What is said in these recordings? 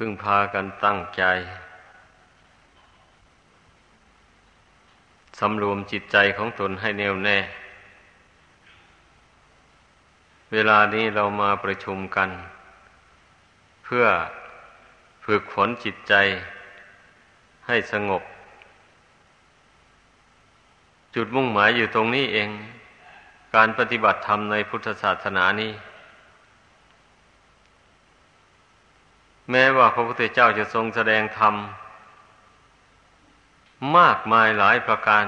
พึ่งพากันตั้งใจสำรวมจิตใจของตนให้แน่วแน่ เวลานี้เรามาประชุมกัน เพื่อฝึกฝนจิตใจให้สงบ จุดมุ่งหมายอยู่ตรงนี้เอง การปฏิบัติธรรมในพุทธศาสนานี้ แม้ว่าพระพุทธเจ้าจะทรงแสดงธรรม มากมายหลายประการ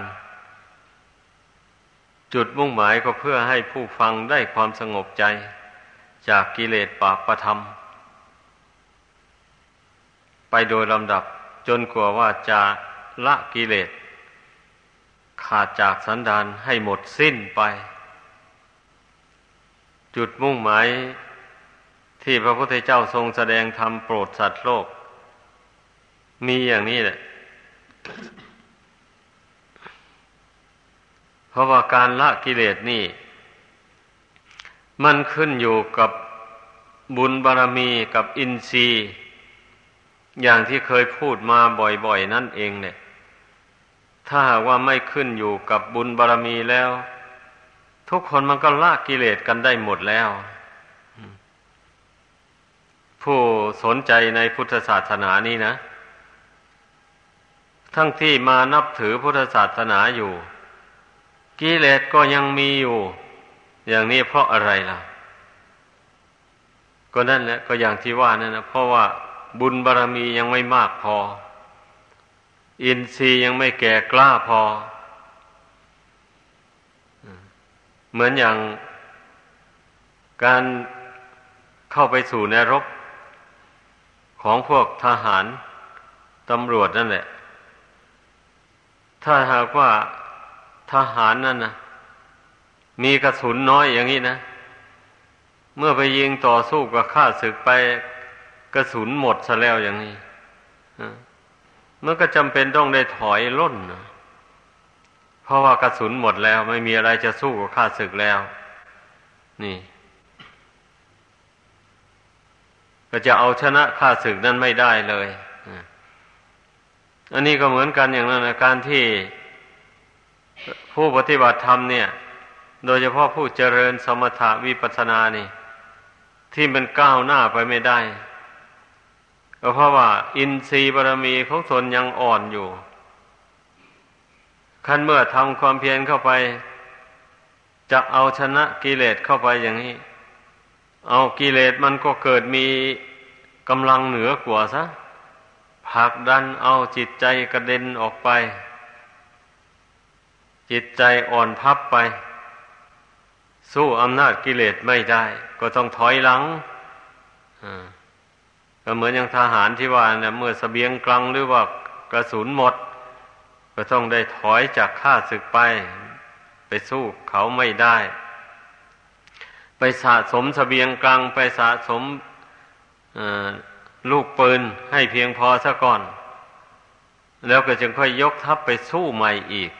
จุดมุ่งหมายก็เพื่อให้ผู้ฟังได้ความสงบใจ จากกิเลสปาประธรรม ไปโดยลำดับจนกว่าว่าจะละกิเลส ขาดจากสันดานให้หมดสิ้นไป จุดมุ่งหมาย ที่พระพุทธเจ้าทรงแสดงธรรมโปรดสัตว์โลก มีอย่างนี้แหละ เพราะว่าการละกิเลสนี่ มันขึ้นอยู่กับบุญบารรมีกับอินทรีย์ อย่างที่เคยพูดมาบ่อยๆ นั่นเองเนี่ย ถ้าหากว่าไม่ขึ้นอยู่กับบุญบารรมีแล้ว ทุกคนมันก็ละกิเลสกันได้หมดแล้ว ผู้สนใจในพุทธศาสนานี้นะ ทั้งที่มานับถือพุทธศาสนาอยู่กิเลสก็ยังมีอยู่ อย่างนี้เพราะอะไรล่ะ ก็นั่นแหละก็อย่างที่ว่านั่นนะเพราะว่าบุญบารรมียังไม่มากพอ อินทรีย์ยังไม่แก่กล้าพอ เหมือนอย่างการเข้าไปสู่นรก ของพวกทหารตำรวจนั่นแหละ ถ้าหากว่าทหารนั่นนะมีกระสุนน้อยอย่างนี้นะ เมื่อไปยิงต่อสู้กับข้าศึกไปกระสุนหมดซะแล้วอย่างนี้มันก็จำเป็นต้องได้ถอยล่นนะเพราะว่ากระสุนหมดแล้ว ไม่มีอะไรจะสู้กับข้าศึกแล้ว นี่ ก็จะเอาชนะข้าศึกนั้นไม่ได้เลยอันนี้ก็เหมือนกันอย่างนั้นนะการที่ผู้ปฏิบัติธรรมเนี่ย โดยเฉพาะผู้เจริญสมถะวิปัสสนานี่ ที่มันก้าวหน้าไปไม่ได้ ก็เพราะว่า อินทรีย์บารมีของตนยังอ่อนอยู่ขั้นเมื่อทำความเพียรเข้าไป จะเอาชนะกิเลสเข้าไปอย่างนี้ เอากิเลสมันก็เกิดมีกำลังเหนือกว่าซะผลักดันเอาจิตใจกระเด็นออกไป จิตใจอ่อนพับไป สู้อำนาจกิเลสไม่ได้ ก็ต้องถอยหลังก็เหมือนอย่างทหารที่ว่าเนี่ยเมื่อสเสบียงกลังหรือว่ากระสุนหมด ก็ต้องได้ถอยจากข้าศึกไป ไปสู้เขาไม่ได้ ไปสะสมสเสบียงกลางไปสะสมลูกปืนให้เพียงพอซะก่อน แล้วก็จึงค่อยยกทัพไปสู้ใหม่อีก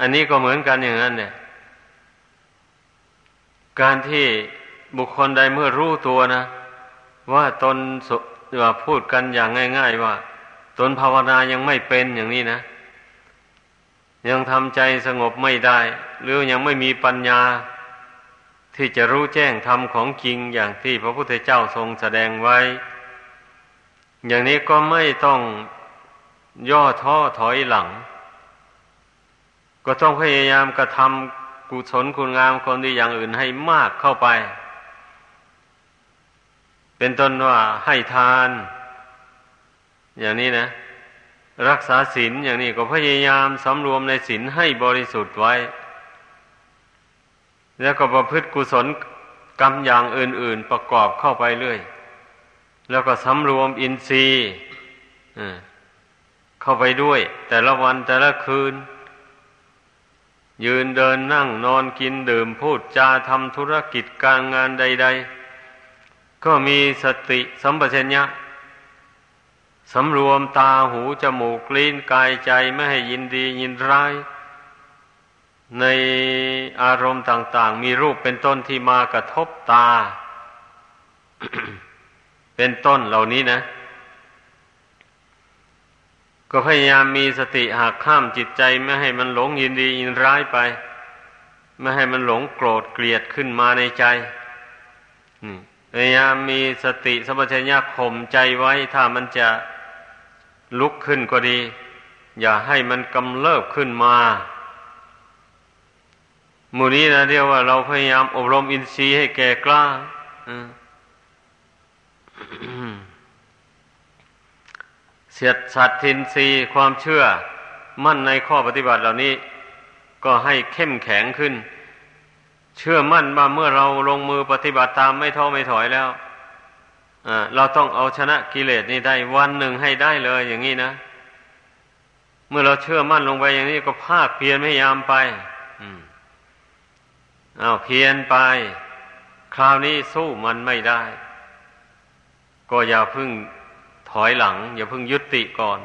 อันนี้ก็เหมือนกันอย่างนั้นเนี่ย การที่บุคคลใดเมื่อรู้ตัวนะ ว่าตนว่าพูดกันอย่างง่าย ๆ ว่า ตนภาวนายังไม่เป็นอย่างนี้นะ ยังทำใจสงบไม่ได้ หรือยังไม่มีปัญญา ที่จะรู้แจ้งธรรมของจริงอย่างที่พระพุทธเจ้าทรงแสดงไว้ อย่างนี้ก็ไม่ต้องย่อท้อถอยหลัง ก็ต้องพยายามกระทำกุศลคุณงามคนดีอย่างอื่นให้มากเข้าไป เป็นต้นว่าให้ทาน อย่างนี้นะ รักษาศีลอย่างนี้ก็พยายามสำรวมในศีลให้บริสุทธิ์ไว้ แล้วก็ประพฤติกุศลกรรมอย่างอื่น ๆ ประกอบเข้าไปเรื่อย แล้วก็สำรวมอินทรีย์เข้าไปด้วย แต่ละวันแต่ละคืน ยืนเดินนั่งนอนกินดื่มพูดจาทำธุรกิจการงานใด ๆ ก็มีสติสัมปชัญญะสำรวมตาหูจมูกลิ้นกายใจไม่ให้ยินดียินร้าย ในอารมณ์ต่าง ๆ มีรูปเป็นต้นที่มากระทบตา เป็นต้นเหล่านี้นะ ก็พยายามมีสติหักข้ามจิตใจ ไม่ให้มันหลงยินดียินร้ายไป ไม่ให้มันหลงโกรธเกลียดขึ้นมาในใจพยายามมีสติสัมปชัญญะข่มใจไว้ ถ้ามันจะลุกขึ้นก็ดี อย่าให้มันกำเริบขึ้นมา หมู่นี้นะเรียกว่าเราพยายามอบรมอินทรีย์ให้แก่กล้าเสียดสัตทินทรีย์ความเชื่อ มั่นในข้อปฏิบัติเหล่านี้ ก็ให้เข้มแข็งขึ้น เชื่อมั่นว่าเมื่อเราลงมือปฏิบัติตามไม่ท้อไม่ถอยแล้วเราต้องเอาชนะกิเลสนี้ได้วันหนึ่งให้ได้เลยอย่างนี้นะ เมื่อเราเชื่อมั่นลงไปอย่างนี้ก็ภาคเพียรพยายามไป เอาเพียนไป คราวนี้สู้มันไม่ได้ ก็อย่าพึ่งถอยหลัง อย่าพึ่งยุติก่อน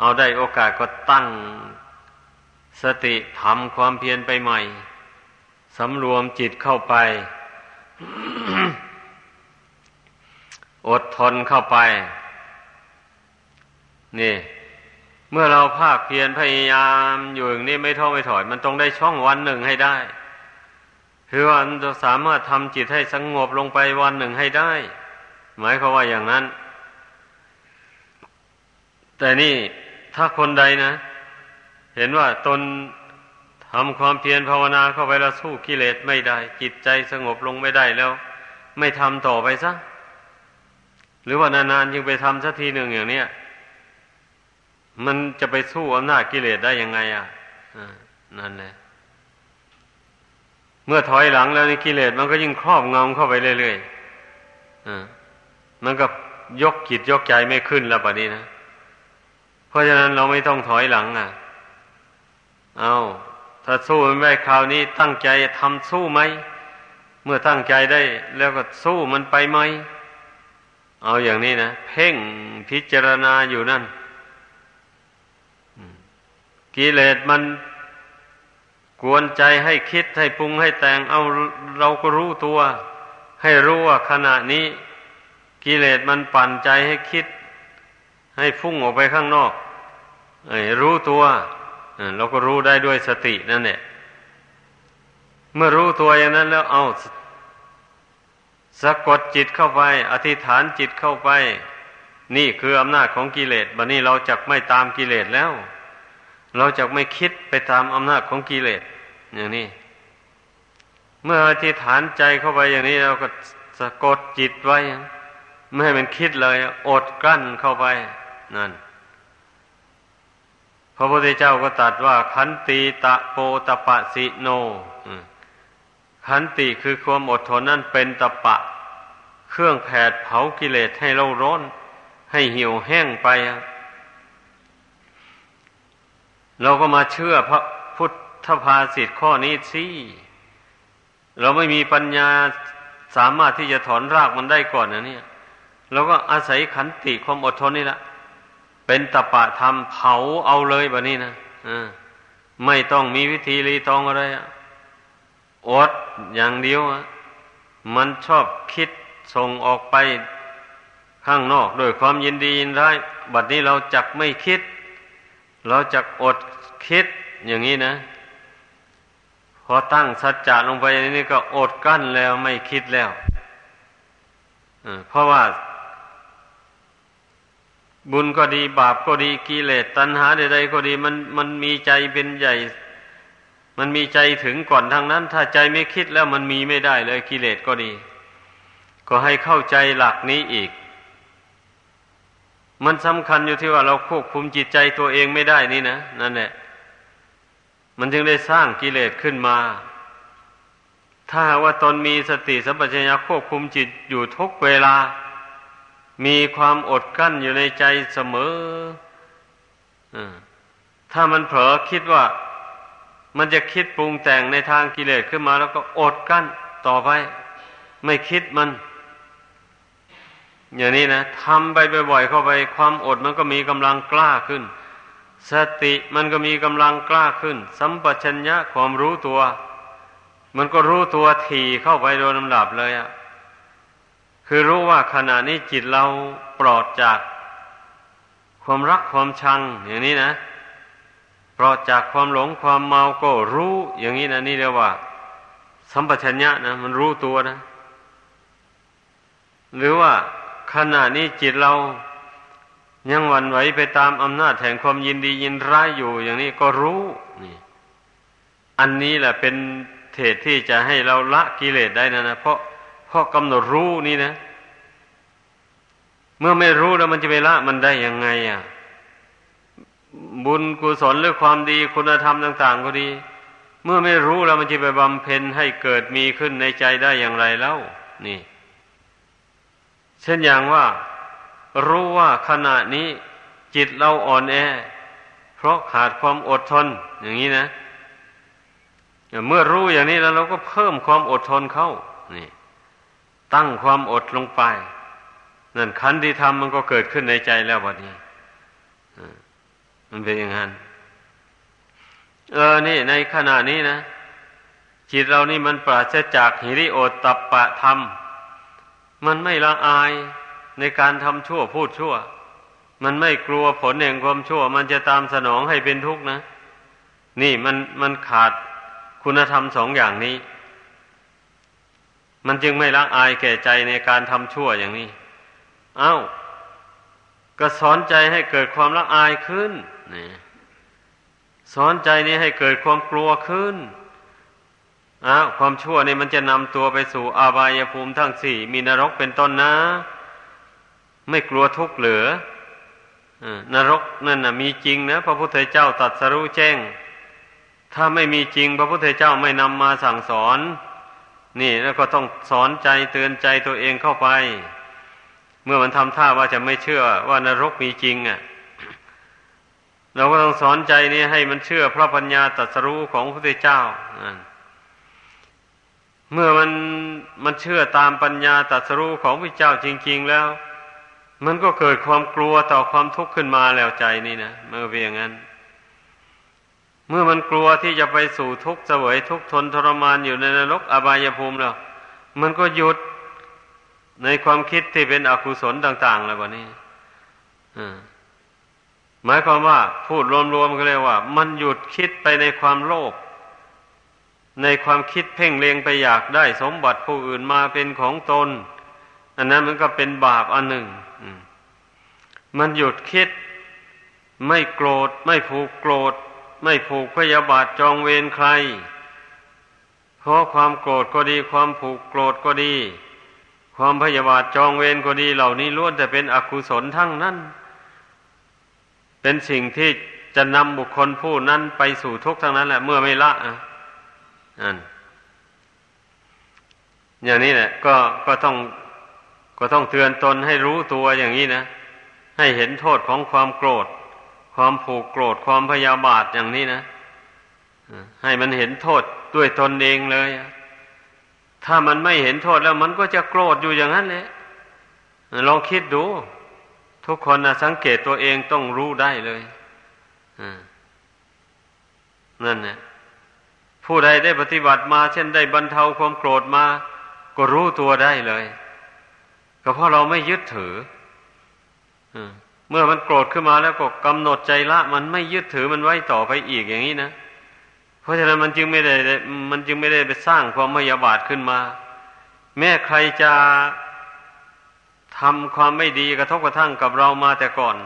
เอาได้โอกาสก็ตั้ง สติทำความเพียรไปใหม่สำรวมจิตเข้าไป อดทนเข้าไป นี่ เมื่อเราภาคเพียรพยายามอยู่อย่างนี้ไม่ท้อไม่ถอย มันต้องได้ช่องวันหนึ่งให้ได้ คือว่าจะสามารถทำจิตให้สงบลงไปวันหนึ่งให้ได้ หมายความว่าอย่างนั้น แต่นี่ถ้าคนใดนะ เห็นว่าตนทำความเพียรภาวนาเข้าไปแล้วสู้กิเลสไม่ได้ จิตใจสงบลงไม่ได้แล้ว ไม่ทำต่อไปซะหรือว่านานๆจึงไปทำสักทีหนึ่งอย่างเนี้ยมันจะไปสู้อำนาจกิเลสได้ยังไง อะนั่นแหละ เมื่อถอยหลังแล้วในกิเลสมันก็ยิ่งครอบงำเข้าไปเรื่อยๆอมันก็ยกจิตยกใจไม่ขึ้นแล้วปะนี้นะ เพราะฉะนั้นเราไม่ต้องถอยหลังอะ เอาถ้าสู้มันไม่คราวนี้ตั้งใจทำสู้ไหม เมื่อตั้งใจได้ แล้วก็สู้มันไปไหม เอาอย่างนี้นะ เพ่งพิจารณาอยู่นั่น กิเลสมัน กวนใจให้คิดให้ปรุงให้แต่งเอาเราก็รู้ตัว ให้รู้ว่าขณะนี้กิเลสมันปั่นใจให้คิด ให้ฟุ้งออกไปข้างนอกรู้ตัวเราก็รู้ได้ด้วยสตินั่นแหละเมื่อรู้ตัวอย่างนั้นแล้วเอาสะกดจิตเข้าไป อธิษฐานจิตเข้าไป นี่คืออำนาจของกิเลสบัดนี้เราจะไม่ตามกิเลสแล้ว เราจะไม่คิดไปตามอำนาจของกิเลสอย่างนี้ เมื่ออธิษฐานใจเข้าไปอย่างนี้ เราก็สะกดจิตไว้ ไม่ให้มันคิดเลย อดกลั้นเข้าไปนั่นพระพุทธเจ้าก็ตรัสว่า ขันติตะโปตปะสิโนขันติคือความอดทนนั่นเป็นตะปะ เครื่องแผดเผากิเลสให้เราร้อน ให้เหี่ยวแห้งไป เราก็มาเชื่อพระพุทธภาสิทธิข้อนี้สิเราไม่มีปัญญาสามารถที่จะถอนรากมันได้ก่อนนะเนี่ยเราก็อาศัยขันติความอดทนนี่แหละเป็นตะปะธรรมเผาเอาเลยแบบนี้นะอ่าไม่ต้องมีวิธีรีตองอะไรอดอย่างเดียวมันชอบคิดส่งออกไปข้างนอกด้วยความยินดียินร้ายบัดนี้เราจักไม่คิด เราจักอดคิดอย่างนี้นะ พอตั้งสัจจะลงไปนี่ก็อดกั้นแล้วไม่คิดแล้วเพราะว่า บุญก็ดีบาปก็ดีกิเลสตัณหาใดๆก็ดี มันมันมีใจเป็นใหญ่ มันมีใจถึงก่อนทางนั้น ถ้าใจไม่คิดแล้วมันมีไม่ได้เลยกิเลสก็ดี ก็ให้เข้าใจหลักนี้อีก มันสำคัญอยู่ที่ว่าเราควบคุมจิตใจตัวเองไม่ได้นี่นะนั่นแหละมันจึงได้สร้างกิเลสขึ้นมา ถ้าว่าตนมีสติสัมปชัญญะควบคุมจิตอยู่ทุกเวลา มีความอดกั้นอยู่ในใจเสมอถ้ามันเผลอคิดว่า มันจะคิดปรุงแต่งในทางกิเลสขึ้นมา แล้วก็อดกั้นต่อไป ไม่คิดมัน อย่างนี้นะทำไปบ่อยๆเข้าไป ความอดมันก็มีกำลังกล้าขึ้น สติมันก็มีกำลังกล้าขึ้น สัมปชัญญะความรู้ตัว มันก็รู้ตัวถี่เข้าไปโดยลำดับเลยอะคือรู้ว่าขณะนี้จิตเราปลอดจาก ความรักความชัง อย่างนี้นะปลอดจากความหลงความเมาก็รู้อย่างนี้นะนี่เรียกว่า สัมปชัญญะนะมันรู้ตัวนะ หรือว่า ขณะนี้จิตเรายังหวั่นไหวไปตามอำนาจแห่งความยินดียินร้ายอยู่อย่างนี้ก็รู้นี่อันนี้แหละเป็นเหตุที่จะให้เราละกิเลสได้นะนะเพราะเพราะกำหนดรู้นี่นะ เมื่อไม่รู้แล้วมันจะไปละมันได้ยังไงอะ บุญกุศลหรือความดีคุณธรรมต่าง ๆ ก็ดี เมื่อไม่รู้แล้วมันจะไปบำเพ็ญให้เกิดมีขึ้นในใจได้อย่างไรแล้วนี่ เช่นอย่างว่ารู้ว่าขณะนี้จิตเราอ่อนแอ เพราะขาดความอดทน อย่างนี้นะเมื่อรู้อย่างนี้แล้วเราก็เพิ่มความอดทนเข้า นี่ ตั้งความอดลงไป นั่นขันธิธรรมมันก็เกิดขึ้นในใจแล้วบัดนี้มันเป็นอย่างนั้น เออ นี่ ในขณะนี้นะ จิตเรานี่มันปราศจากหิริโอตตัปปะธรรม มันไม่ละอายในการทำชั่วพูดชั่ว มันไม่กลัวผลแห่งความชั่ว มันจะตามสนองให้เป็นทุกข์นะ นี่มันมันขาดคุณธรรมสองอย่างนี้ มันจึงไม่ละอายแก่ใจในการทำชั่วอย่างนี้ เอา้า ก็สอนใจให้เกิดความละอายขึ้นนี่สอนใจนี้ให้เกิดความกลัวขึ้น อ้าวความชั่วนี่มันจะนำตัวไปสู่อาบายภูมิทั้งสี่มีนรกเป็นต้นนะ ไม่กลัวทุกข์เหลือนรกนั่นนะมีจริงนะพระพุทธเจ้าตัดสรู้แจ้ง ถ้าไม่มีจริง พระพุทธเจ้าไม่นำมาสั่งสอน นี่แล้วก็ต้องสอนใจเตือนใจตัวเองเข้าไป เมื่อมันทำท่าว่าจะไม่เชื่อว่านรกมีจริงอะ เราก็ต้องสอนใจนี้ให้มันเชื่อพระปัญญาตรัสรู้ของพระพุทธเจ้า เมื่อมันมันเชื่อตามปัญญาตรัสรู้ของพระเจ้าจริง ๆแล้ว มันก็เกิดความกลัวต่อความทุกข์ขึ้นมาแล้วใจนี่นะเมื่อเป็นอย่างนั้น เมื่อมันกลัวที่จะไปสู่ทุกข์เสวยทุกข์ทนทรมานอยู่ในนรกอบายภูมิแล้ว มันก็หยุดในความคิดที่เป็นอกุศลต่าง ๆ แล้ววนี้หมายความว่าพูดรวมๆก็เลยว่า มันหยุดคิดไปในความโลภ ในความคิดเพ่งเลงไปอยากได้สมบัติผู้อื่นมาเป็นของตน อันนั้นมันก็เป็นบาปอันหนึ่ง มันหยุดคิด ไม่โกรธ ไม่ผูกโกรธ ไม่ผูกพยาบาทจองเวรใคร เพราะความโกรธก็ดีความผูกโกรธก็ดี ความพยาบาทจองเวรก็ดีเหล่านี้ล้วนแต่เป็นอกุศลทั้งนั้น เป็นสิ่งที่จะนำบุคคลผู้นั้นไปสู่ทุกข์ทั้งนั้นแหละเมื่อไม่ละอ่ นอย่างนี้แหละ ก็ก็ต้องก็ต้องเตือนตนให้รู้ตัวอย่างนี้นะ ให้เห็นโทษของความโกรธ ความผูกโกรธความพยาบาทอย่างนี้นะให้มันเห็นโทษด้วยตนเองเลย ถ้ามันไม่เห็นโทษแล้วมันก็จะโกรธอยู่อย่างนั้นเลยลองคิดดู ทุกคนนะสังเกตตัวเองต้องรู้ได้เลยนั่นนะ ผู้ใดได้ปฏิบัติมา เช่นได้บรรเทาความโกรธมา ก็รู้ตัวได้เลย ก็เพราะเราไม่ยึดถือเมื่อมันโกรธขึ้นมาแล้วก็กำหนดใจละ มันไม่ยึดถือมันไว้ต่อไปอีกอย่างนี้นะเพราะฉะนั้นมันจึงไม่ได้มันจึงไม่ได้ไปสร้างความมยาบาทขึ้นมา แม้ใครจะทำความไม่ดีกระทบกระทั่งกับเรามาแต่ก่อน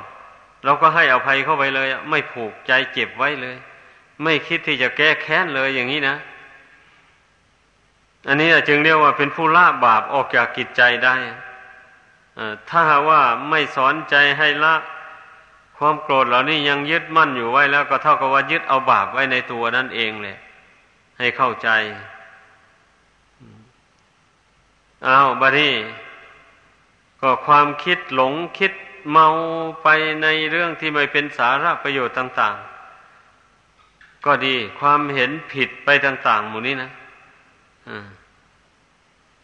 เราก็ให้อภัยเข้าไปเลย ไม่ผูกใจเจ็บไว้เลย ไม่คิดที่จะแก้แค้นเลยอย่างนี้นะ อันนี้จึงเรียกว่าเป็นผู้ละบาปออกจากกิจใจได้ถ้าหาว่าไม่สอนใจให้ละ ความโกรธเหล่านี้ยังยึดมั่นอยู่ไว้แล้วก็เท่ากับว่ายึดเอาบาปไว้ในตัวนั่นเองเลยให้เข้าใจเอาบัดนี้ก็ความคิดหลงคิดเมาไปในเรื่องที่ไม่เป็นสาระประโยชน์ต่าง ๆ ก็ดีความเห็นผิดไปต่างๆหมู่นี้นะ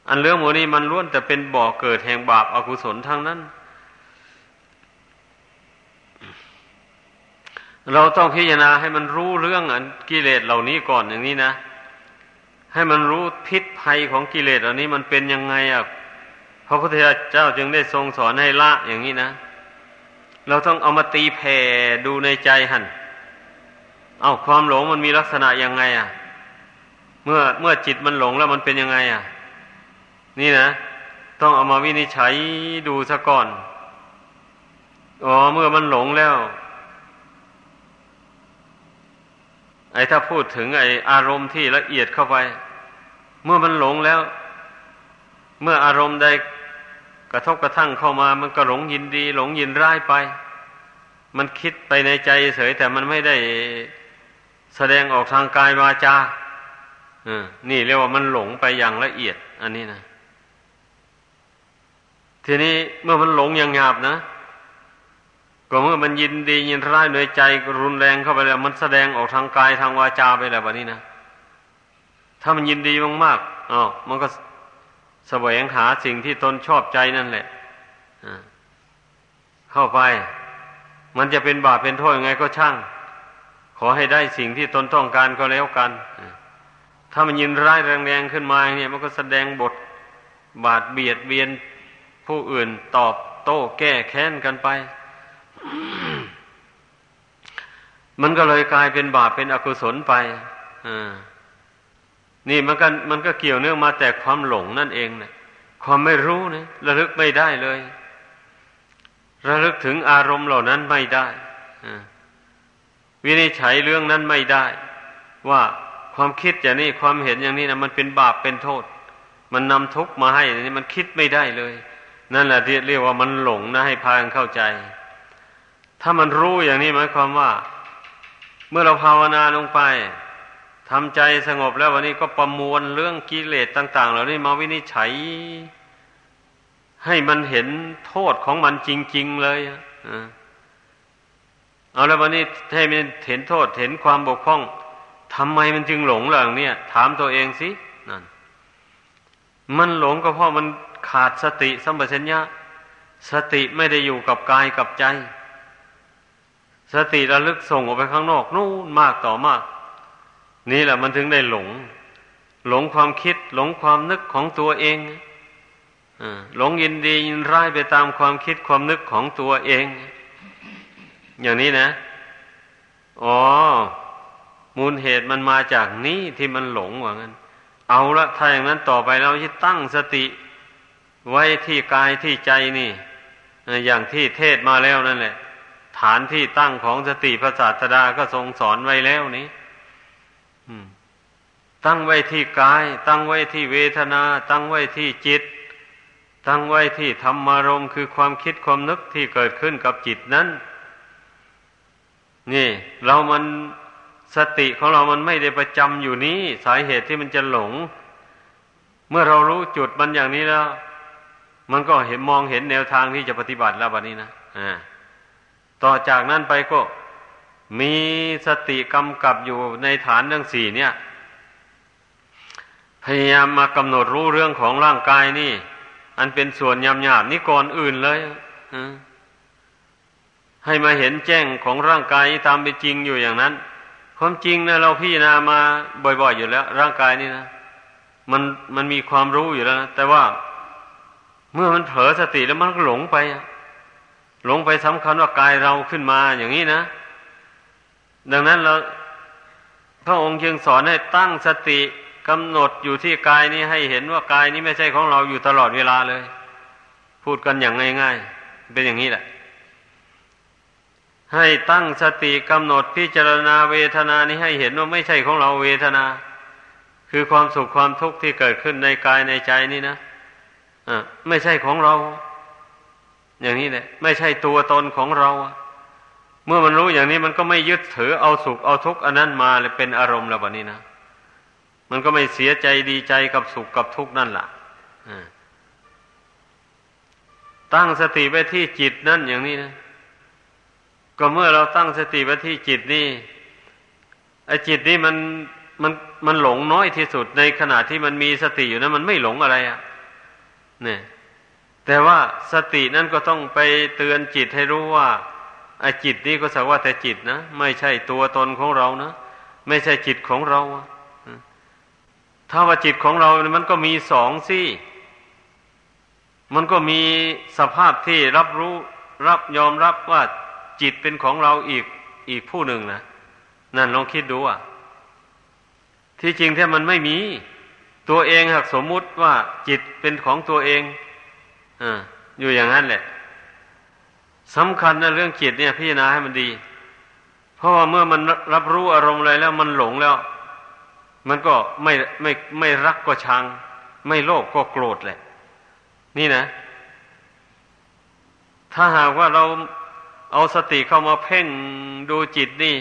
อันเรื่องโมนี้มันล้วนแต่เป็นบ่อเกิดแห่งบาปอากุศลทั้งนั้น เราต้องพิจารณาให้มันรู้เรื่องอันกิเลสเหล่านี้ก่อนอย่างนี้นะ ให้มันรู้พิษภัยของกิเลสเหล่านี้มันเป็นยังไงอะพระพุทธเจ้าจึงได้ทรงสอนให้ละอย่างนี้นะ เราต้องเอามาตีแผ่ดูในใจหัน เอาความหลงมันมีลักษณะยังไงอะ เมื่อเมื่อจิตมันหลงแล้วมันเป็นยังไงอะ นี่นะ ต้องเอามาวินิจฉัยดูซะก่อน อ๋อ เมื่อมันหลงแล้ว ไอ้ถ้าพูดถึงไอ้อารมณ์ที่ละเอียดเข้าไป เมื่อมันหลงแล้ว เมื่ออารมณ์ใดกระทบกระทั่งเข้ามามันก็หลงยินดี หลงยินร้ายไป มันคิดไปในใจเฉยแต่มันไม่ได้ แสดงออกทางกายวาจาอนี่เรียกว่ามันหลงไปอย่างละเอียด อันนี้นะ ทีนี้เมื่อมันหลงอย่างหยาบนะก็เมื่อมันยินดียินร้ายในใจรุนแรงเข้าไปแล้ว มันแสดงออกทางกายทางวาจาไปแล้วแบบนี้นะถ้ามันยินดีมากๆอ๋อมันก็แสวงหาสิ่งที่ตนชอบใจนั่นแหละเข้าไป มันจะเป็นบาปเป็นโทษยังไงก็ช่าง ขอให้ได้สิ่งที่ตนต้องการก็แล้วกัน ถ้ามันยินร้ายแรงๆขึ้นมาเนี่ย มันก็แสดงบทบาดเบียดเบียนผู้อื่นตอบโต้แก้แค้นกันไป มันก็เลยกลายเป็นบาปเป็นอกุศลไปอ่านี่มันก็มันก็เกี่ยวเนื่องมาแต่ความหลงนั่นเองนะความไม่รู้นะระลึกไม่ได้เลย ระลึกถึงอารมณ์เหล่านั้นไม่ได้อ วินิจฉัยเรื่องนั้นไม่ได้ ว่าความคิดอย่างนี้ความเห็นอย่างนี้นะมันเป็นบาปเป็นโทษ มันนำทุกข์มาให้นี่มันคิดไม่ได้เลย นั่นแหละที่เรียกว่ามันหลงนะให้พากันเข้าใจ ถ้ามันรู้อย่างนี้หมายความว่า เมื่อเราภาวนาลงไปทำใจสงบแล้ววันนี้ก็ประมวลเรื่องกิเลสต่าง ๆ เหล่านี้มาวินิจฉัย ให้มันเห็นโทษของมันจริง ๆ เลย เอาแล้ววันนี้ให้มันเห็นโทษเห็นความบกพร่องทำไมมันจึงหลงเหล่านี้ถามตัวเองสินั่นมันหลงก็เพราะมันขาดสติสัมปชัญญะสติไม่ได้อยู่กับกายกับใจ สติระลึกส่งออกไปข้างนอกนู่นมากต่อมาก นี่แหละมันถึงได้หลง หลงความคิด หลงความนึกของตัวเองหลงยินดียินร้ายไปตามความคิดความนึกของตัวเอง อย่างนี้นะ อ๋อ มูลเหตุมันมาจากนี้ที่มันหลงว่างั้น เอาละถ้าอย่างนั้นต่อไปเราจะตั้งสติ ไว้ที่กายที่ใจนี่ อย่างที่เทศมาแล้วนั่นแหละ ฐานที่ตั้งของสติพระศาสดาก็ทรงสอนไว้แล้วนี้ตั้งไว้ที่กาย ตั้งไว้ที่เวทนา ตั้งไว้ที่จิต ตั้งไว้ที่ธรรมารมคือความคิดความนึกที่เกิดขึ้นกับจิตนั้น นี่ เรามันสติของเรามันไม่ได้ประจำอยู่นี้ สาเหตุที่มันจะหลง เมื่อเรารู้จุดมันอย่างนี้แล้ว มันก็เห็นมองเห็นแนวทางที่จะปฏิบัติแล้วบัดนี้นะอ่าต่อจากนั้นไปก็มีสติกำกับอยู่ในฐานเรื่องสี่เนี่ย พยายามมากำหนดรู้เรื่องของร่างกายนี่ อันเป็นส่วนยำหยาบนี่ก่อนอื่นเลย ให้มาเห็นแจ้งของร่างกายตามเป็นจริงอยู่อย่างนั้น ความจริงนะเราพิจารณามาบ่อยๆอยู่แล้ว ร่างกายนี่นะมันมันมีความรู้อยู่แล้วนะแต่ว่าเมื่อมันเผลอสติแล้วมันก็หลงไปหลงไปสำคัญว่ากายเราขึ้นมาอย่างนี้นะ ดังนั้นเราพระองค์จึงสอนให้ตั้งสติกำหนดอยู่ที่กายนี้ให้เห็นว่ากายนี้ไม่ใช่ของเราอยู่ตลอดเวลาเลย พูดกันอย่างง่าย ๆ เป็นอย่างนี้แหละ ให้ตั้งสติกำหนดพิจารณาเวทนานี้ให้เห็นว่าไม่ใช่ของเราเวทนา คือความสุขความทุกข์ที่เกิดขึ้นในกายในใจนี่นะอ่าไม่ใช่ของเรา อย่างนี้แหละไม่ใช่ตัวตนของเรา เมื่อมันรู้อย่างนี้มันก็ไม่ยึดถือเอาสุขเอาทุกข์อันนั้นมาเลยเป็นอารมณ์แล้วแบบนี้นะมันก็ไม่เสียใจดีใจกับสุขกับทุกข์นั่นแหละตั้งสติไว้ที่จิตนั่นอย่างนี้นะ ก็เมื่อเราตั้งสติไว้ที่จิตนี่ไอ้จิตนี่มันมันมันหลงน้อยที่สุดในขณะที่มันมีสติอยู่นะมันไม่หลงอะไรอะ่ะเนี่ย แต่ว่าสตินั่นก็ต้องไปเตือนจิตให้รู้ว่าไอ้จิตนี่ก็สักว่าแต่จิตนะไม่ใช่ตัวตนของเรานะไม่ใช่จิตของเราถ้าว่าจิตของเรา มันก็มีสองสิมันก็มีสภาพที่รับรู้รับยอมรับว่า จิตเป็นของเราอีกอีกผู้หนึ่งนะนั่นลองคิดดูอะ ที่จริงแท้มันไม่มี ตัวเองหากสมมุติว่าจิตเป็นของตัวเองอ่าอยู่อย่างนั้นแหละสำคัญนะเรื่องจิตเนี่ยพิจารณาให้มันดี เพราะว่าเมื่อมันรับรู้อารมณ์อะไรแล้วมันหลงแล้ว มันก็ไม่ไม่ไม่รักก็ชัง ไม่โลภก็โกรธแหละ นี่นะ ถ้าหากว่าเรา เอาสติเข้ามาเพ่งดูจิตนี่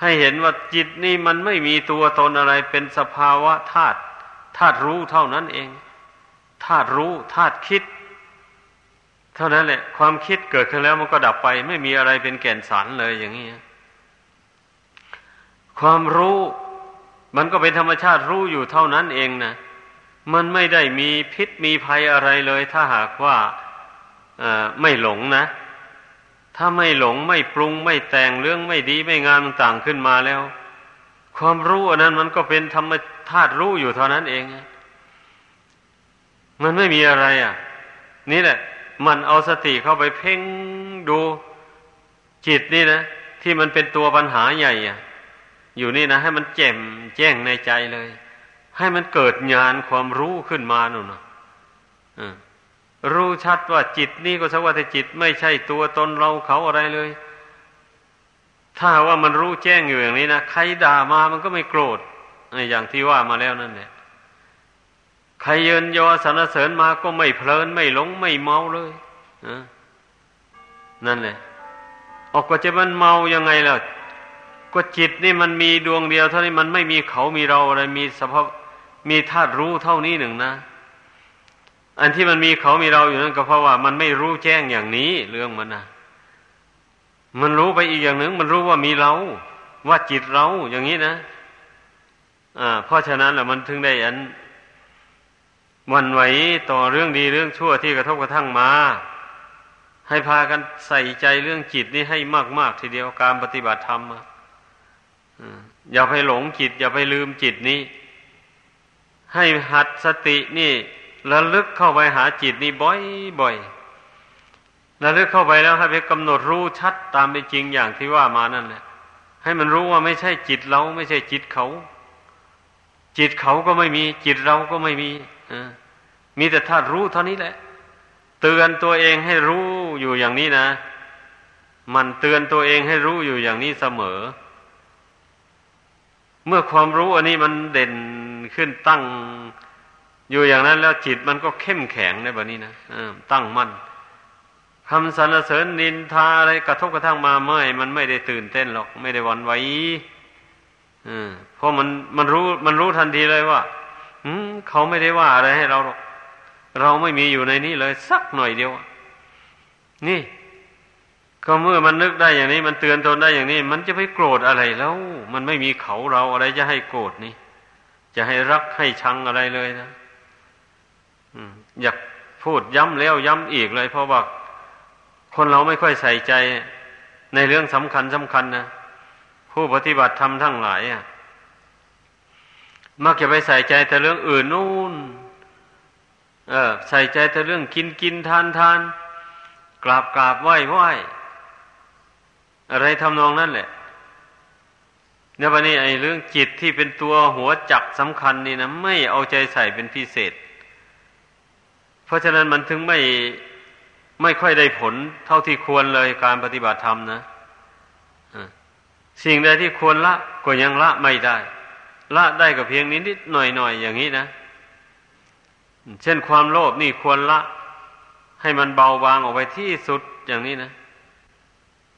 ให้เห็นว่าจิตนี่มันไม่มีตัวตนอะไรเป็นสภาวะธาตุธาตุรู้เท่านั้นเองธาตุรู้ธาตุคิด เท่านั้นแหละ ความคิดเกิดขึ้นแล้วมันก็ดับไป ไม่มีอะไรเป็นแก่นสารเลยอย่างนี้ความรู้มันก็เป็นธรรมชาติรู้อยู่เท่านั้นเองนะมันไม่ได้มีพิษมีภัยอะไรเลย ถ้าหากว่าไม่หลงนะ ถ้าไม่หลงไม่ปรุงไม่แต่งเรื่องไม่ดีไม่งามต่างขึ้นมาแล้ว ความรู้อันนั้นมันก็เป็นธรรมธาตุรู้อยู่เท่านั้นเอง มันไม่มีอะไรอะ นี่แหละ มันเอาสติเข้าไปเพ่งดูจิตนี่นะที่มันเป็นตัวปัญหาใหญ่อะ อยู่นี่นะให้มันแจ่มแจ้งในใจเลย ให้มันเกิดญาณความรู้ขึ้นมาหนูนะ รู้ชัดว่าจิตนี่ก็สักว่าแต่จิตไม่ใช่ตัวตนเราเขาอะไรเลย ถ้าว่ามันรู้แจ้งอยู่อย่างนี้นะใครด่ามามันก็ไม่โกรธอย่างที่ว่ามาแล้วนั่นแหละใครเยินยอสรรเสริญมาก็ไม่เพลินไม่หลงไม่เมาเลยนั่นแหละออกก็จะมันเมายังไงล่ะก็จิตนี่มันมีดวงเดียว เท่านี้มันไม่มีเขามีเราอะไรมีสภาพมีธาตุรู้เท่านี้หนึ่งนะ อันที่มันมีเขามีเราอยู่นั่นก็เพราะว่ามันไม่รู้แจ้งอย่างนี้เรื่องมันนะมันรู้ไปอีกอย่างหนึ่งมันรู้ว่ามีเรา ว่าจิตเราอย่างนี้นะอ่า เพราะฉะนั้นแหละมันถึงได้อันวันไหวต่อเรื่องดีเรื่องชั่วที่กระทบกระทั่งมา ให้พากันใส่ใจเรื่องจิตนี่ให้มาก ๆ ทีเดียวการปฏิบัติธรรมอย่าไปหลงจิต อย่าไปลืมจิตนี้ ให้หัดสตินี่ ระลึกเข้าไปหาจิตนี่บ่อยบ่อยระลึกเข้าไปแล้วให้ไปกำหนดรู้ชัดตามเป็นจริงอย่างที่ว่ามานั่นแหละให้มันรู้ว่าไม่ใช่จิตเรา ไม่ใช่จิตเขา จิตเขาก็ไม่มี จิตเราก็ไม่มีอมีแต่ธาตุรู้เท่านี้แหละ เตือนตัวเองให้รู้อยู่อย่างนี้นะ มันเตือนตัวเองให้รู้อยู่อย่างนี้เสมอ เมื่อความรู้อันนี้มันเด่นขึ้นตั้ง อยู่อย่างนั้นแล้วจิตมันก็เข้มแข็งในแบบนี้นะตั้งมั่นคำสรรเสริญนินทาอะไรกระทบกระทั่งมาเมื่อมันไม่ได้ตื่นเต้นหรอก ไม่ได้วันไหวเพราะมันมันรู้มันรู้ทันทีเลยว่าเขาไม่ได้ว่าอะไรให้เราหรอก เราไม่มีอยู่ในนี้เลย สักหน่อยเดียว นี่ ก็เมื่อมันนึกได้อย่างนี้ มันเตือนตนได้อย่างนี้ มันจะไปโกรธอะไรแล้ว มันไม่มีเขาเราอะไรจะให้โกรธนี่ จะให้รักให้ชังอะไรเลยนะ อยากพูดย้ำแล้วย้ำอีกเลย เพราะว่าคนเราไม่ค่อยใส่ใจในเรื่องสำคัญสำคัญนะผู้ปฏิบัติธรรมทั้งหลายอะมักจะไปใส่ใจแต่เรื่องอื่นนู่น เออ ใส่ใจแต่เรื่องกินกินทานทานกราบกราบไหว้ไหว้อะไรทำนองนั้นแหละเนี่ยวันนี้ไอ้เรื่องจิตที่เป็นตัวหัวจักสำคัญนี่นะไม่เอาใจใส่เป็นพิเศษ เพราะฉะนั้นมันถึงไม่ไม่ค่อยได้ผลเท่าที่ควรเลยการปฏิบัติธรรมนะสิ่งใดที่ควรละก็ยังละไม่ได้ ละได้กับเพียงนิดนิดหน่อยหน่อยอย่างนี้นะ เช่นความโลภนี่ควรละ ให้มันเบาบางออกไปที่สุดอย่างนี้นะ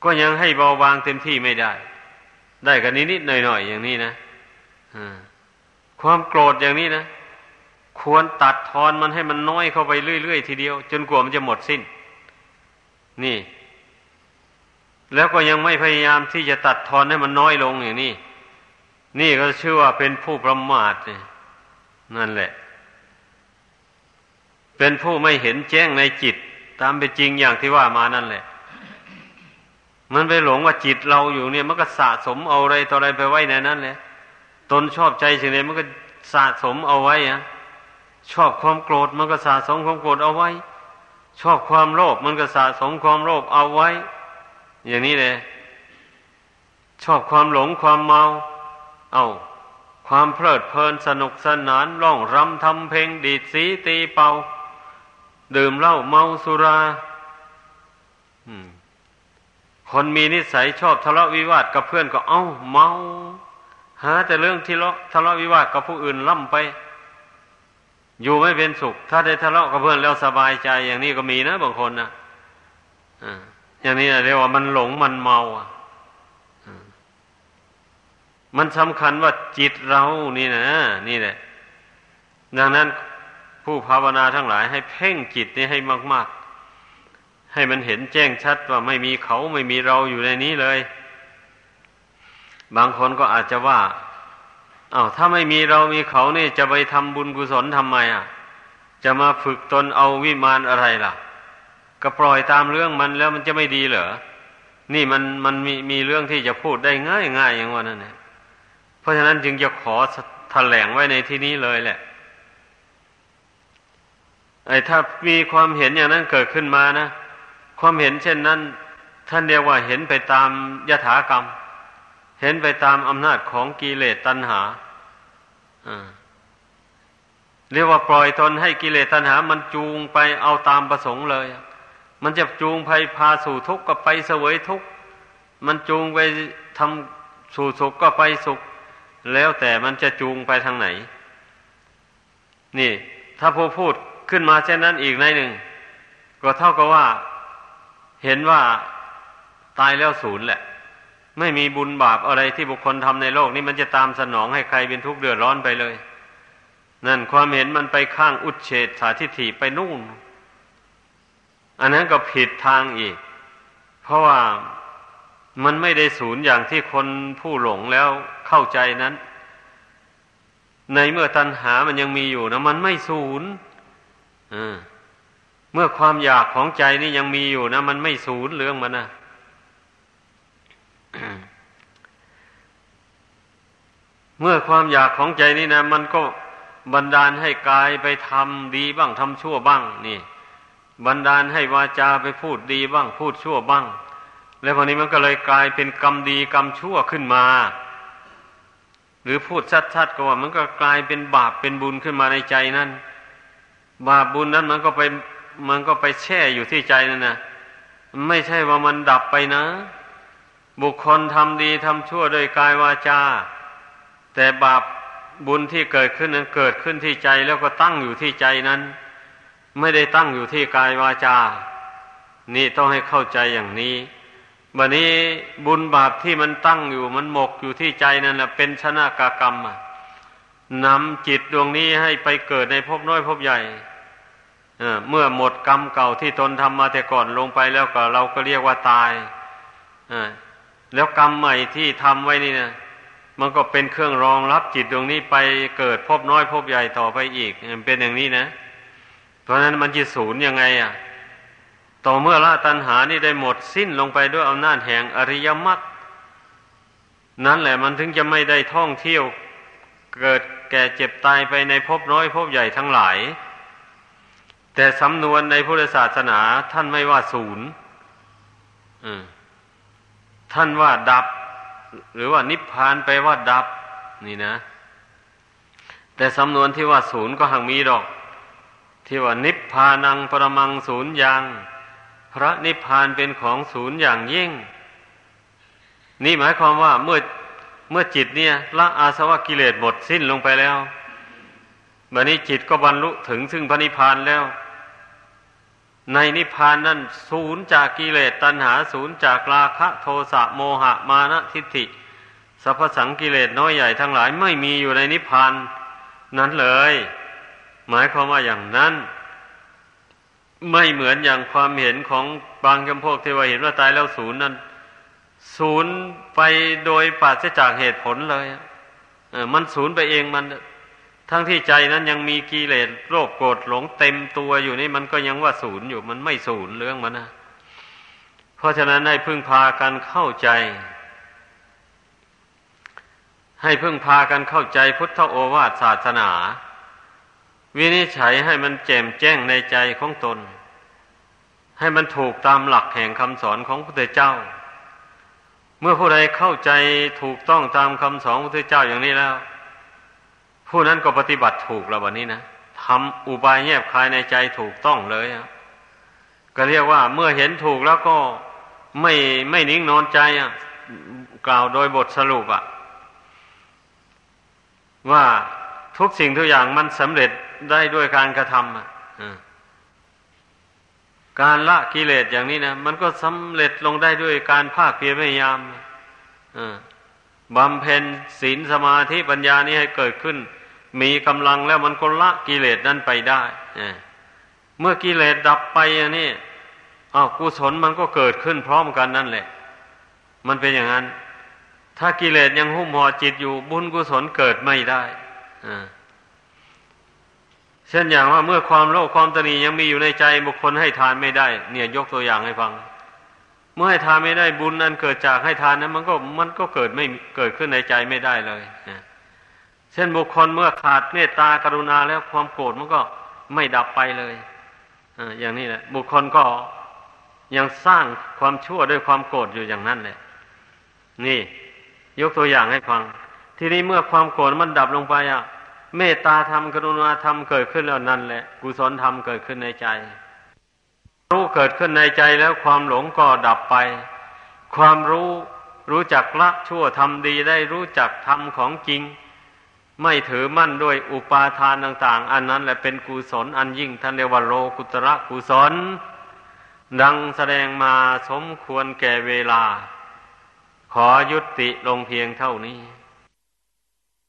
ก็ยังให้เบาบางเต็มที่ไม่ได้ ได้กันนิดนิดหน่อยหน่อยอย่างนี้นะความโกรธอย่างนี้นะ ควรตัดทอนมันให้มันน้อยเข้าไปเรื่อยๆทีเดียว จนกว่ามันจะหมดสิ้น นี่ แล้วก็ยังไม่พยายามที่จะตัดทอนให้มันน้อยลงอย่างนี้นี่ก็ชื่อว่าเป็นผู้ประมาทนั่นแหละ เป็นผู้ไม่เห็นแจ้งในจิต ตามเป็นจริงอย่างที่ว่ามานั่นแหละ มันไปหลงว่าจิตเราอยู่เนี่ย มันก็สะสมเอาอะไรต่ออะไรไปไว้ในนั้นเลยตนชอบใจสิ่งใดมันก็สะสมเอาไว้อะ ชอบความโกรธมันก็สะสมความโกรธเอาไว้ ชอบความโลภมันก็สะสมความโลภเอาไว้ อย่างนี้เลยชอบความหลงความเมา เอา ความเพลิดเพลินสนุกสนานร้องรำทำเพลงดีดสีตีเป่า ดื่มเหล้าเมาสุราคนมีนิสัยชอบทะเลาะวิวาทกับเพื่อนก็เอ้าเมา หาแต่เรื่องที่ทะเลาะวิวาทกับผู้อื่นล่ำไป อยู่ไม่เป็นสุข ถ้าได้ทะเลาะกับเพื่อนแล้วสบายใจ อย่างนี้ก็มีนะบางคนนะอย่างนี้เรียกว่ามันหลงมันเมาอะมันสำคัญว่าจิตเรานี่นะนี่แหละ ดังนั้นผู้ภาวนาทั้งหลาย ให้เพ่งจิตนี้ให้มาก ๆ ให้มันเห็นแจ้งชัดว่าไม่มีเขาไม่มีเราอยู่ในนี้เลย บางคนก็อาจจะว่า อา้าวถ้าไม่มีเรามีเขานี่จะไปทำบุญกุศลทำไมอะ จะมาฝึกตนเอาวิมานอะไรล่ะ ก็ปล่อยตามเรื่องมันแล้วมันจะไม่ดีเหรอ นี่มันมันมีมีเรื่องที่จะพูดได้ง่ายง่ายอย่างว่านั่นเนี่ยเพราะฉะนั้นจึงจะขอแถลงไว้ในที่นี้เลยแหละ ไอ้ถ้ามีความเห็นอย่างนั้นเกิดขึ้นมานะ ความเห็นเช่นนั้น ท่านเรียกว่าเห็นไปตามยถากรรมเห็นไปตามอำนาจของกิเลสตัณหา เรียกว่าปล่อยตนให้กิเลสตัณหา มันจูงไปเอาตามประสงค์เลย มันจะจูงไปพาสู่ทุกข์ก็ไปเสวยทุกข์ มันจูงไปทำสู่สุขก็ไปสุข แล้วแต่มันจะจูงไปทางไหน นี่ ถ้าผู้พูดขึ้นมาเช่นนั้นอีกในหนึ่ง ก็เท่ากับว่า เห็นว่าตายแล้วศูนย์แหละ ไม่มีบุญบาปอะไรที่บุคคลทำในโลกนี้มันจะตามสนองให้ใครเป็นทุกข์เดือดร้อนไปเลย นั่นความเห็นมันไปข้างอุดเฉดสาธิถิไปนู่น อันนั้นก็ผิดทางอีก เพราะว่ามันไม่ได้ศูนย์อย่างที่คนผู้หลงแล้วเข้าใจนั้น ในเมื่อตัณหามันยังมีอยู่นะมันไม่ศูนย์เมื่อความอยากของใจนี่ยังมีอยู่นะ มันไม่ศูนย์เรื่องมันนะ เมื่อความอยากของใจนี่นะ มันก็บันดาลให้กายไปทำดีบ้างทำชั่วบ้าง นี่ บันดาลให้วาจาไปพูดดีบ้าง พูดชั่วบ้าง แล้วพอนี้มันก็เลยกลายเป็นกรรมดีกรรมชั่วขึ้นมา หรือพูดชัดๆก็ว่า มันก็กลายเป็นบาปเป็นบุญขึ้นมาในใจนั่นบาปบุญนั้นมันก็ไปมันก็ไปแช่อยู่ที่ใจนั่นนะไม่ใช่ว่ามันดับไปนะ บุคคลทำดีทำชั่วโดยกายวาจา แต่บาปบุญที่เกิดขึ้นนั้นเกิดขึ้นที่ใจแล้วก็ตั้งอยู่ที่ใจนั้น ไม่ได้ตั้งอยู่ที่กายวาจา นี่ต้องให้เข้าใจอย่างนี้บัดนี้บุญบาปที่มันตั้งอยู่มันหมกอยู่ที่ใจนั่นแหละเป็นชนะกากรรมนำจิตดวงนี้ให้ไปเกิดในภพน้อยภพใหญ่เมื่อหมดกรรมเก่าที่ตนทำมาแต่ก่อนลงไปแล้วก็เราก็เรียกว่าตายแล้วกรรมใหม่ที่ทำไว้นี่นะ มันก็เป็นเครื่องรองรับจิตดวงนี้ไปเกิดภพน้อยภพใหญ่ต่อไปอีกเป็นอย่างนี้นะ เพราะนั้นมันจะสูญยังไงอะ ต่อเมื่อละตัณหานี่ได้หมดสิ้นลงไปด้วยอำนาจแห่งอริยมรรคนั้นแหละมันถึงจะไม่ได้ท่องเที่ยว เกิดแก่เจ็บตายไปในภพน้อยภพใหญ่ทั้งหลาย แต่สำนวนในพุทธศาสนาท่านไม่ว่าศูนย์ท่านว่าดับ หรือว่านิพพานไปว่าดับ นี่นะ แต่สำนวนที่ว่าศูนย์ก็หังมีดอก ที่ว่านิพพานังปรมังศูนย์ยัง พระนิพพานเป็นของศูนย์อย่างยิ่ง นี่หมายความว่าเมื่อเมื่อจิตเนี่ยละอาสวะกิเลสหมดสิ้นลงไปแล้วบัดนี้จิตก็บรรลุถึงซึ่งพระนิพพานแล้ว ในนิพพานนั้นศูนย์จากกิเลสตัณหาศูนย์จากราคะโทสะโมหะมานะทิฏฐิสัพสังกิเลสน้อยใหญ่ทั้งหลายไม่มีอยู่ในนิพพานนั้นเลย หมายความว่าอย่างนั้น ไม่เหมือนอย่างความเห็นของบางจำพวกที่ว่าเห็นว่าตายแล้วศูนย์นั้นศูนย์ไปโดยปราศจากเหตุผลเลยเออมันศูนย์ไปเองมัน ทั้งที่ใจนั้นยังมีกิเลสโรคโกรธหลงเต็มตัวอยู่นี่มันก็ยังว่าศูนย์อยู่มันไม่ศูนย์เรื่องมันนะเพราะฉะนั้นให้พึ่งพากันเข้าใจ ให้พึ่งพากันเข้าใจพุทธโอวาทศาสนา วินิจฉัยให้มันแจ่มแจ้งในใจของตน ให้มันถูกตามหลักแห่งคำสอนของพระพุทธเจ้า เมื่อผู้ใดเข้าใจถูกต้องตามคำสอนพระพุทธเจ้าอย่างนี้แล้ว ผู้นั้นก็ปฏิบัติถูกแล้ววันนี้นะทำอุบายแยบคายในใจถูกต้องเลยอะก็เรียกว่าเมื่อเห็นถูกแล้วก็ไม่ไม่นิ่งนอนใจอะกล่าวโดยบทสรุปอะว่าทุกสิ่งทุกอย่างมันสำเร็จได้ด้วยการกระทำอะการละกิเลสอย่างนี้นะมันก็สำเร็จลงได้ด้วยการภาคเพียรพยายามบำเพ็ญศีลสมาธิปัญญานี้ให้เกิดขึ้น มีกำลังแล้วมันก็ละกิเลสนั้นไปได้เมื่อกิเลสดับไปอย่างนี้อ้าวกุศลมันก็เกิดขึ้นพร้อมกันนั่นแหละ มันเป็นอย่างนั้น ถ้ากิเลสยังหุ้มห่อจิตอยู่บุญกุศลเกิดไม่ได้เช่นอย่างว่าเมื่อความโลภความตนียังมีอยู่ในใจบุคคลให้ทานไม่ได้ เนี่ยยกตัวอย่างให้ฟัง เมื่อให้ทานไม่ได้บุญนั้นเกิดจากให้ทานนั้น มันก็มันก็เกิดไม่เกิดขึ้นในใจไม่ได้เลย เช่นบุคคลเมื่อขาดเมตตากรุณาแล้วความโกรธมันก็ไม่ดับไปเลยออย่างนี้แหละ บุคคลก็ยังสร้างความชั่วด้วยความโกรธอยู่อย่างนั้นแหละนี่ ยกตัวอย่างให้ฟัง ทีนี้เมื่อความโกรธมันดับลงไปอะ เมตตาธรรมกรุณาธรรมเกิดขึ้นแล้วนั่นแหละ กุศลธรรมเกิดขึ้นในใจ รู้เกิดขึ้นในใจแล้วความหลงก็ดับไป ความรู้รู้จักละชั่วทำดีได้รู้จักธรรมของจริง ไม่ถือมั่นด้วยอุปาทานต่าง ๆ อันนั้นแหละเป็นกุศลอันยิ่งท่านเรียกว่าโลกุตระกุศล ดังแสดงมาสมควรแก่เวลา ขอยุติลงเพียงเท่านี้